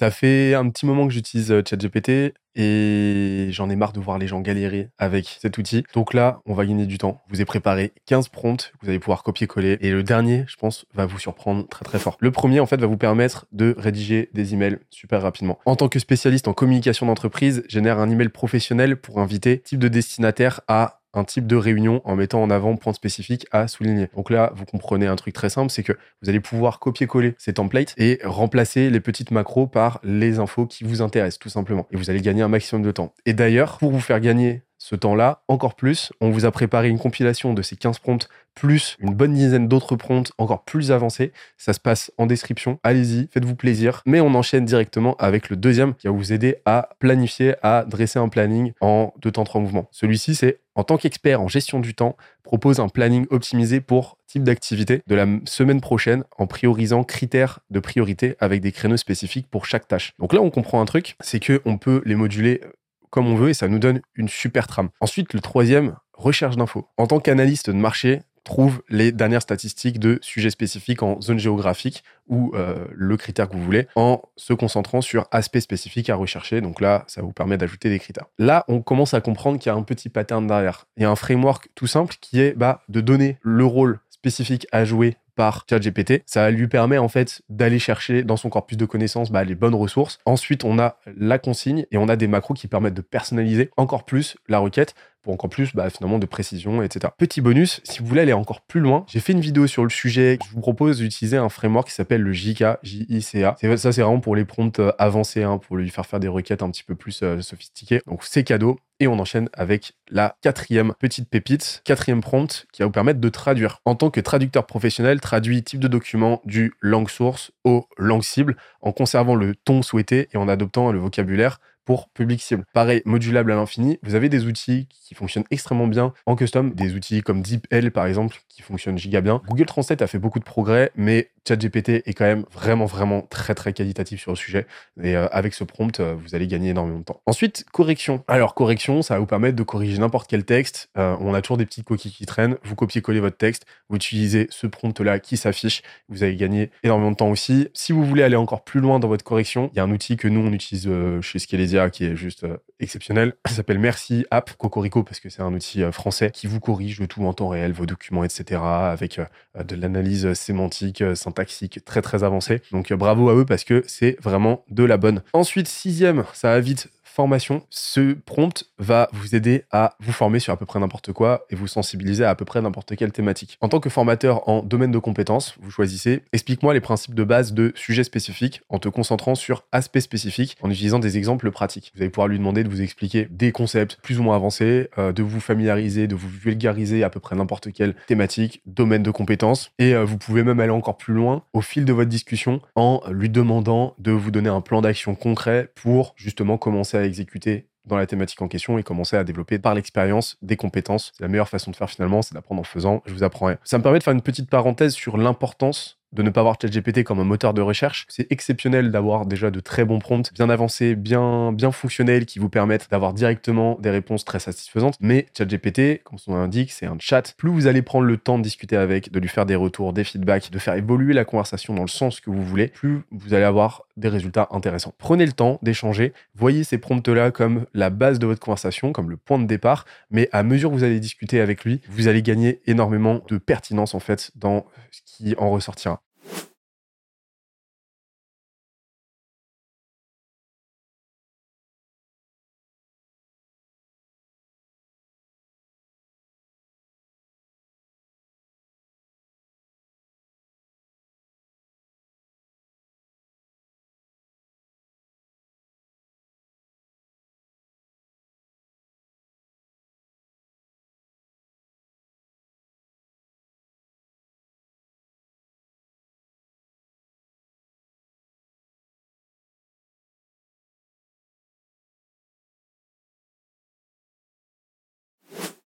Ça fait un petit moment que j'utilise euh, ChatGPT et j'en ai marre de voir les gens galérer avec cet outil. Donc là, on va gagner du temps. Je vous ai préparé 15 prompts vous allez pouvoir copier-coller. Et le dernier, je pense, va vous surprendre très très fort. Le premier, en fait, va vous permettre de rédiger des emails super rapidement. En tant que spécialiste en communication d'entreprise, génère un email professionnel pour inviter type de destinataire à un type de réunion en mettant en avant point spécifique à souligner. Donc là, vous comprenez un truc très simple, c'est que vous allez pouvoir copier-coller ces templates et remplacer les petites macros par les infos qui vous intéressent, tout simplement. Et vous allez gagner un maximum de temps. Et d'ailleurs, pour vous faire gagner ce temps-là, encore plus, on vous a préparé une compilation de ces 15 prompts plus une bonne dizaine d'autres prompts encore plus avancés. Ça se passe en description. Allez-y, faites-vous plaisir. Mais on enchaîne directement avec le deuxième qui va vous aider à planifier, à dresser un planning en deux temps trois mouvements. Celui-ci, c'est en tant qu'expert en gestion du temps, propose un planning optimisé pour type d'activité de la semaine prochaine en priorisant critères de priorité avec des créneaux spécifiques pour chaque tâche. Donc là, on comprend un truc, c'est que on peut les moduler comme on veut et ça nous donne une super trame. Ensuite, le troisième, recherche d'infos. En tant qu'analyste de marché, trouve les dernières statistiques de sujets spécifiques en zone géographique ou euh, le critère que vous voulez en se concentrant sur aspects spécifiques à rechercher. Donc là, ça vous permet d'ajouter des critères. Là, on commence à comprendre qu'il y a un petit pattern derrière. Il y a un framework tout simple qui est bah, de donner le rôle spécifique à jouer par ChatGPT. Ça lui permet en fait d'aller chercher dans son corpus de connaissances bah, les bonnes ressources. Ensuite, on a la consigne et on a des macros qui permettent de personnaliser encore plus la requête pour encore plus bah, finalement de précision, etc. Petit bonus, si vous voulez aller encore plus loin, j'ai fait une vidéo sur le sujet. Je vous propose d'utiliser un framework qui s'appelle le JK, J-I-C-A. Ça, c'est vraiment pour les prompts euh, avancés, hein, pour lui faire faire des requêtes un petit peu plus euh, sophistiquées. Donc c'est cadeau. Et on enchaîne avec la quatrième petite pépite, quatrième prompt qui va vous permettre de traduire. En tant que traducteur professionnel, traduit type de document du langue source au langue cible en conservant le ton souhaité et en adoptant le vocabulaire public cible. Pareil, modulable à l'infini. Vous avez des outils qui fonctionnent extrêmement bien en custom, des outils comme DeepL par exemple qui fonctionnent giga bien. Google Translate a fait beaucoup de progrès, mais ChatGPT est quand même vraiment vraiment très très qualitatif sur le sujet. Et euh, avec ce prompt, euh, vous allez gagner énormément de temps. Ensuite, correction. Alors correction, ça va vous permettre de corriger n'importe quel texte. Euh, on a toujours des petites coquilles qui traînent. Vous copiez-collez votre texte, vous utilisez ce prompt là qui s'affiche. Vous allez gagner énormément de temps aussi. Si vous voulez aller encore plus loin dans votre correction, il y a un outil que nous on utilise chez Qui est juste exceptionnel. Ça s'appelle Merci App Cocorico parce que c'est un outil français qui vous corrige tout en temps réel, vos documents, etc. avec de l'analyse sémantique, syntaxique très très avancée. Donc bravo à eux parce que c'est vraiment de la bonne. Ensuite, sixième, ça va vite formation, ce prompt va vous aider à vous former sur à peu près n'importe quoi et vous sensibiliser à à peu près n'importe quelle thématique. En tant que formateur en domaine de compétences, vous choisissez explique-moi les principes de base de sujets spécifiques en te concentrant sur aspects spécifiques en utilisant des exemples pratiques. Vous allez pouvoir lui demander de vous expliquer des concepts plus ou moins avancés, euh, de vous familiariser, de vous vulgariser à peu près n'importe quelle thématique, domaine de compétences et euh, vous pouvez même aller encore plus loin au fil de votre discussion en lui demandant de vous donner un plan d'action concret pour justement commencer à exécuter dans la thématique en question et commencer à développer par l'expérience des compétences. C'est la meilleure façon de faire finalement, c'est d'apprendre en faisant. Je vous apprends. Ça me permet de faire une petite parenthèse sur l'importance de ne pas voir ChatGPT comme un moteur de recherche. C'est exceptionnel d'avoir déjà de très bons prompts, bien avancés, bien, bien fonctionnels, qui vous permettent d'avoir directement des réponses très satisfaisantes. Mais ChatGPT, comme son nom l'indique, c'est un chat. Plus vous allez prendre le temps de discuter avec, de lui faire des retours, des feedbacks, de faire évoluer la conversation dans le sens que vous voulez, plus vous allez avoir des résultats intéressants. Prenez le temps d'échanger, voyez ces prompts-là comme la base de votre conversation, comme le point de départ, mais à mesure que vous allez discuter avec lui, vous allez gagner énormément de pertinence en fait dans ce qui en ressortira.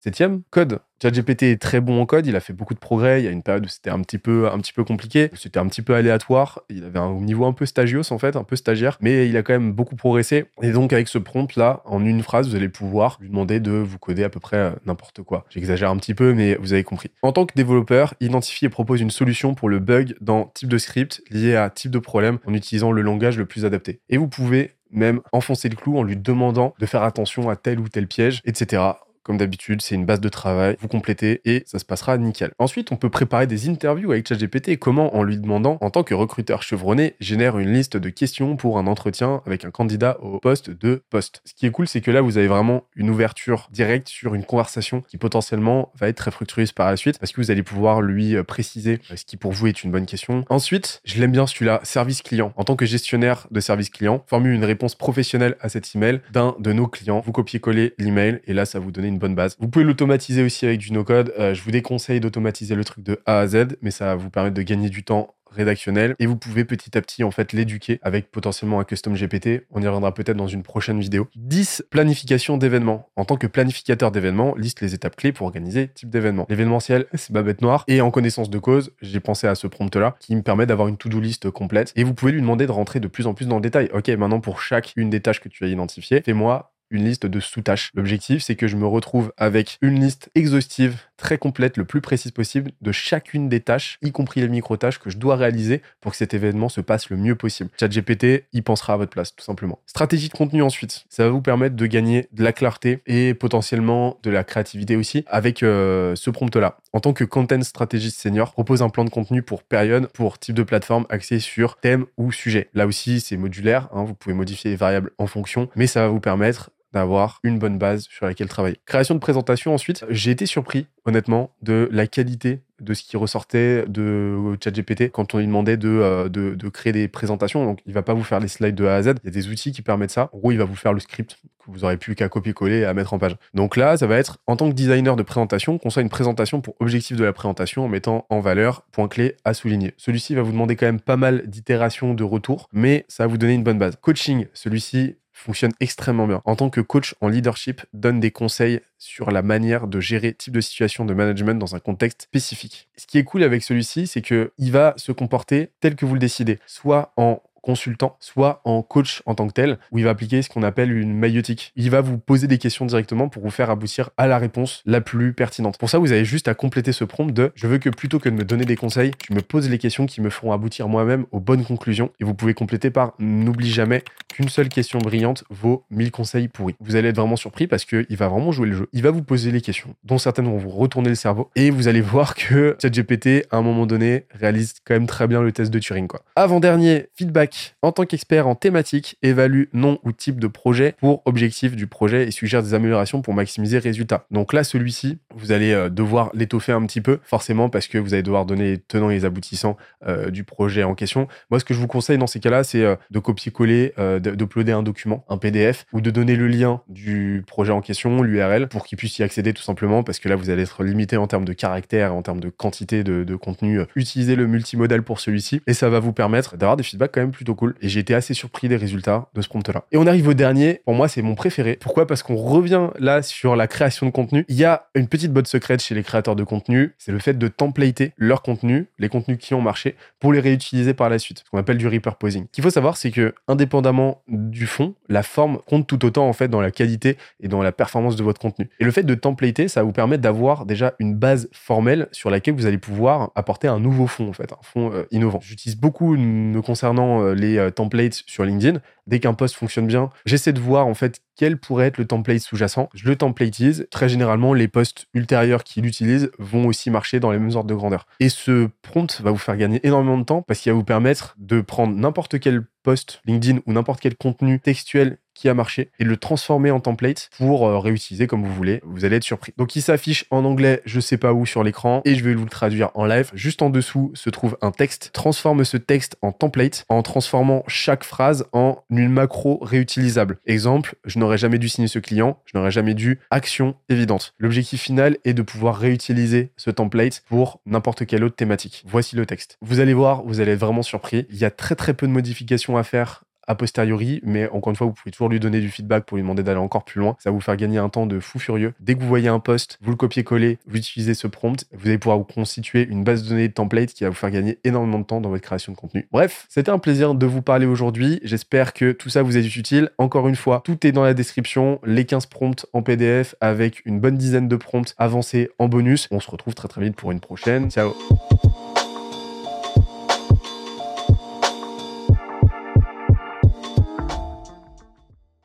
Septième, code. ChatGPT est très bon en code, il a fait beaucoup de progrès. Il y a une période où c'était un petit peu, un petit peu compliqué, c'était un petit peu aléatoire. Il avait un niveau un peu stagios en fait, un peu stagiaire, mais il a quand même beaucoup progressé. Et donc avec ce prompt là, en une phrase, vous allez pouvoir lui demander de vous coder à peu près euh, n'importe quoi. J'exagère un petit peu, mais vous avez compris. En tant que développeur, identifie et propose une solution pour le bug dans type de script lié à type de problème en utilisant le langage le plus adapté. Et vous pouvez même enfoncer le clou en lui demandant de faire attention à tel ou tel piège, etc. Comme d'habitude, c'est une base de travail, vous complétez et ça se passera nickel. Ensuite, on peut préparer des interviews avec ChatGPT. Comment En lui demandant, en tant que recruteur chevronné, génère une liste de questions pour un entretien avec un candidat au poste de poste. Ce qui est cool, c'est que là, vous avez vraiment une ouverture directe sur une conversation qui potentiellement va être très fructueuse par la suite parce que vous allez pouvoir lui euh, préciser euh, ce qui pour vous est une bonne question. Ensuite, je l'aime bien celui-là, service client. En tant que gestionnaire de service client, formule une réponse professionnelle à cet email d'un de nos clients. Vous copiez-coller l'email et là, ça vous donne une bonne base. Vous pouvez l'automatiser aussi avec du no-code. Euh, je vous déconseille d'automatiser le truc de A à Z, mais ça va vous permettre de gagner du temps rédactionnel et vous pouvez petit à petit en fait l'éduquer avec potentiellement un custom GPT. On y reviendra peut-être dans une prochaine vidéo. 10. Planification d'événements. En tant que planificateur d'événements, liste les étapes clés pour organiser type d'événement. L'événementiel, c'est ma bête noire et en connaissance de cause, j'ai pensé à ce prompt là qui me permet d'avoir une to-do list complète et vous pouvez lui demander de rentrer de plus en plus dans le détail. OK, maintenant pour chaque une des tâches que tu as identifiées, fais-moi une liste de sous-tâches. L'objectif, c'est que je me retrouve avec une liste exhaustive, très complète, le plus précise possible de chacune des tâches, y compris les micro-tâches que je dois réaliser pour que cet événement se passe le mieux possible. ChatGPT, il pensera à votre place, tout simplement. Stratégie de contenu ensuite. Ça va vous permettre de gagner de la clarté et potentiellement de la créativité aussi avec euh, ce prompt-là. En tant que content strategist senior, propose un plan de contenu pour période, pour type de plateforme axé sur thème ou sujet. Là aussi, c'est modulaire. Hein, vous pouvez modifier les variables en fonction, mais ça va vous permettre d'avoir une bonne base sur laquelle travailler. Création de présentation ensuite, j'ai été surpris honnêtement de la qualité de ce qui ressortait de ChatGPT quand on lui demandait euh, de, de, créer des présentations. Donc, il va pas vous faire les slides de A à Z. Il y a des outils qui permettent ça. En il va vous faire le script que vous aurez plus qu'à copier-coller et à mettre en page. Donc là, ça va être en tant que designer de présentation, qu'on soit une présentation pour objectif de la présentation en mettant en valeur point clé à souligner. Celui-ci va vous demander quand même pas mal d'itérations de retour, mais ça va vous donner une bonne base. Coaching, celui-ci fonctionne extrêmement bien. En tant que coach en leadership, donne des conseils sur la manière de gérer type de situation de management dans un contexte spécifique. Ce qui est cool avec celui-ci, c'est que il va se comporter tel que vous le décidez, soit en consultant, soit en coach en tant que tel, où il va appliquer ce qu'on appelle une maïotique. Il va vous poser des questions directement pour vous faire aboutir à la réponse la plus pertinente. Pour ça, vous avez juste à compléter ce prompt de je veux que plutôt que de me donner des conseils, tu me poses les questions qui me feront aboutir moi-même aux bonnes conclusions. Et vous pouvez compléter par n'oublie jamais qu'une seule question brillante vaut 1000 conseils pourris. Vous allez être vraiment surpris parce qu'il va vraiment jouer le jeu. Il va vous poser les questions, dont certaines vont vous retourner le cerveau. Et vous allez voir que ChatGPT, à un moment donné, réalise quand même très bien le test de Turing. Avant-dernier, feedback en tant qu'expert en thématique, évalue nom ou type de projet pour objectif du projet et suggère des améliorations pour maximiser résultats. Donc là, celui-ci, vous allez euh, devoir l'étoffer un petit peu, forcément, parce que vous allez devoir donner les tenants et les aboutissants euh, du projet en question. Moi, ce que je vous conseille dans ces cas-là, c'est euh, de copier-coller, d'uploader un document, un PDF, ou de donner le lien du projet en question, l'URL, pour qu'il puisse y accéder tout simplement, parce que là, vous allez être limité en termes de caractère, en termes de quantité de, de contenu. Utilisez le multimodal pour celui-ci, et ça va vous permettre d'avoir des feedbacks quand même plus cool. Et j'ai été assez surpris des résultats de ce prompt-là. Et on arrive au dernier. Pour moi, c'est mon préféré. Pourquoi? Parce qu'on revient là sur la création de contenu. Il y a une petite botte secrète chez les créateurs de contenu. C'est le fait de templater leur contenu, les contenus qui ont marché, pour les réutiliser par la suite. Ce qu'on appelle du repurposing. Ce qu'il faut savoir, c'est que, indépendamment du fond, la forme compte tout autant, en fait, dans la qualité et dans la performance de votre contenu. Et le fait de templater, ça vous permettre d'avoir déjà une base formelle sur laquelle vous allez pouvoir apporter un nouveau fond, en fait, un fond euh, innovant. J'utilise beaucoup, me concernant euh, les euh, templates sur LinkedIn. Dès qu'un post fonctionne bien, j'essaie de voir en fait quel pourrait être le template sous-jacent. Je le templatise. Très généralement, les posts ultérieurs qu'il utilise vont aussi marcher dans les mêmes ordres de grandeur. Et ce prompt va vous faire gagner énormément de temps parce qu'il va vous permettre de prendre n'importe quel post LinkedIn ou n'importe quel contenu textuel qui a marché et le transformer en template pour euh, réutiliser comme vous voulez. Vous allez être surpris. Donc il s'affiche en anglais, je sais pas où sur l'écran et je vais vous le traduire en live. Juste en dessous se trouve un texte. Transforme ce texte en template en transformant chaque phrase en une macro réutilisable. Exemple, je n'aurais jamais dû signer ce client, je n'aurais jamais dû action évidente. L'objectif final est de pouvoir réutiliser ce template pour n'importe quelle autre thématique. Voici le texte. Vous allez voir, vous allez être vraiment surpris. Il y a très très peu de modifications à faire a posteriori, mais encore une fois, vous pouvez toujours lui donner du feedback pour lui demander d'aller encore plus loin. Ça va vous faire gagner un temps de fou furieux. Dès que vous voyez un post, vous le copiez-collez, vous utilisez ce prompt, vous allez pouvoir vous constituer une base de données de templates qui va vous faire gagner énormément de temps dans votre création de contenu. Bref, c'était un plaisir de vous parler aujourd'hui. J'espère que tout ça vous est utile. Encore une fois, tout est dans la description, les 15 prompts en PDF avec une bonne dizaine de prompts avancés en bonus. On se retrouve très très vite pour une prochaine. Ciao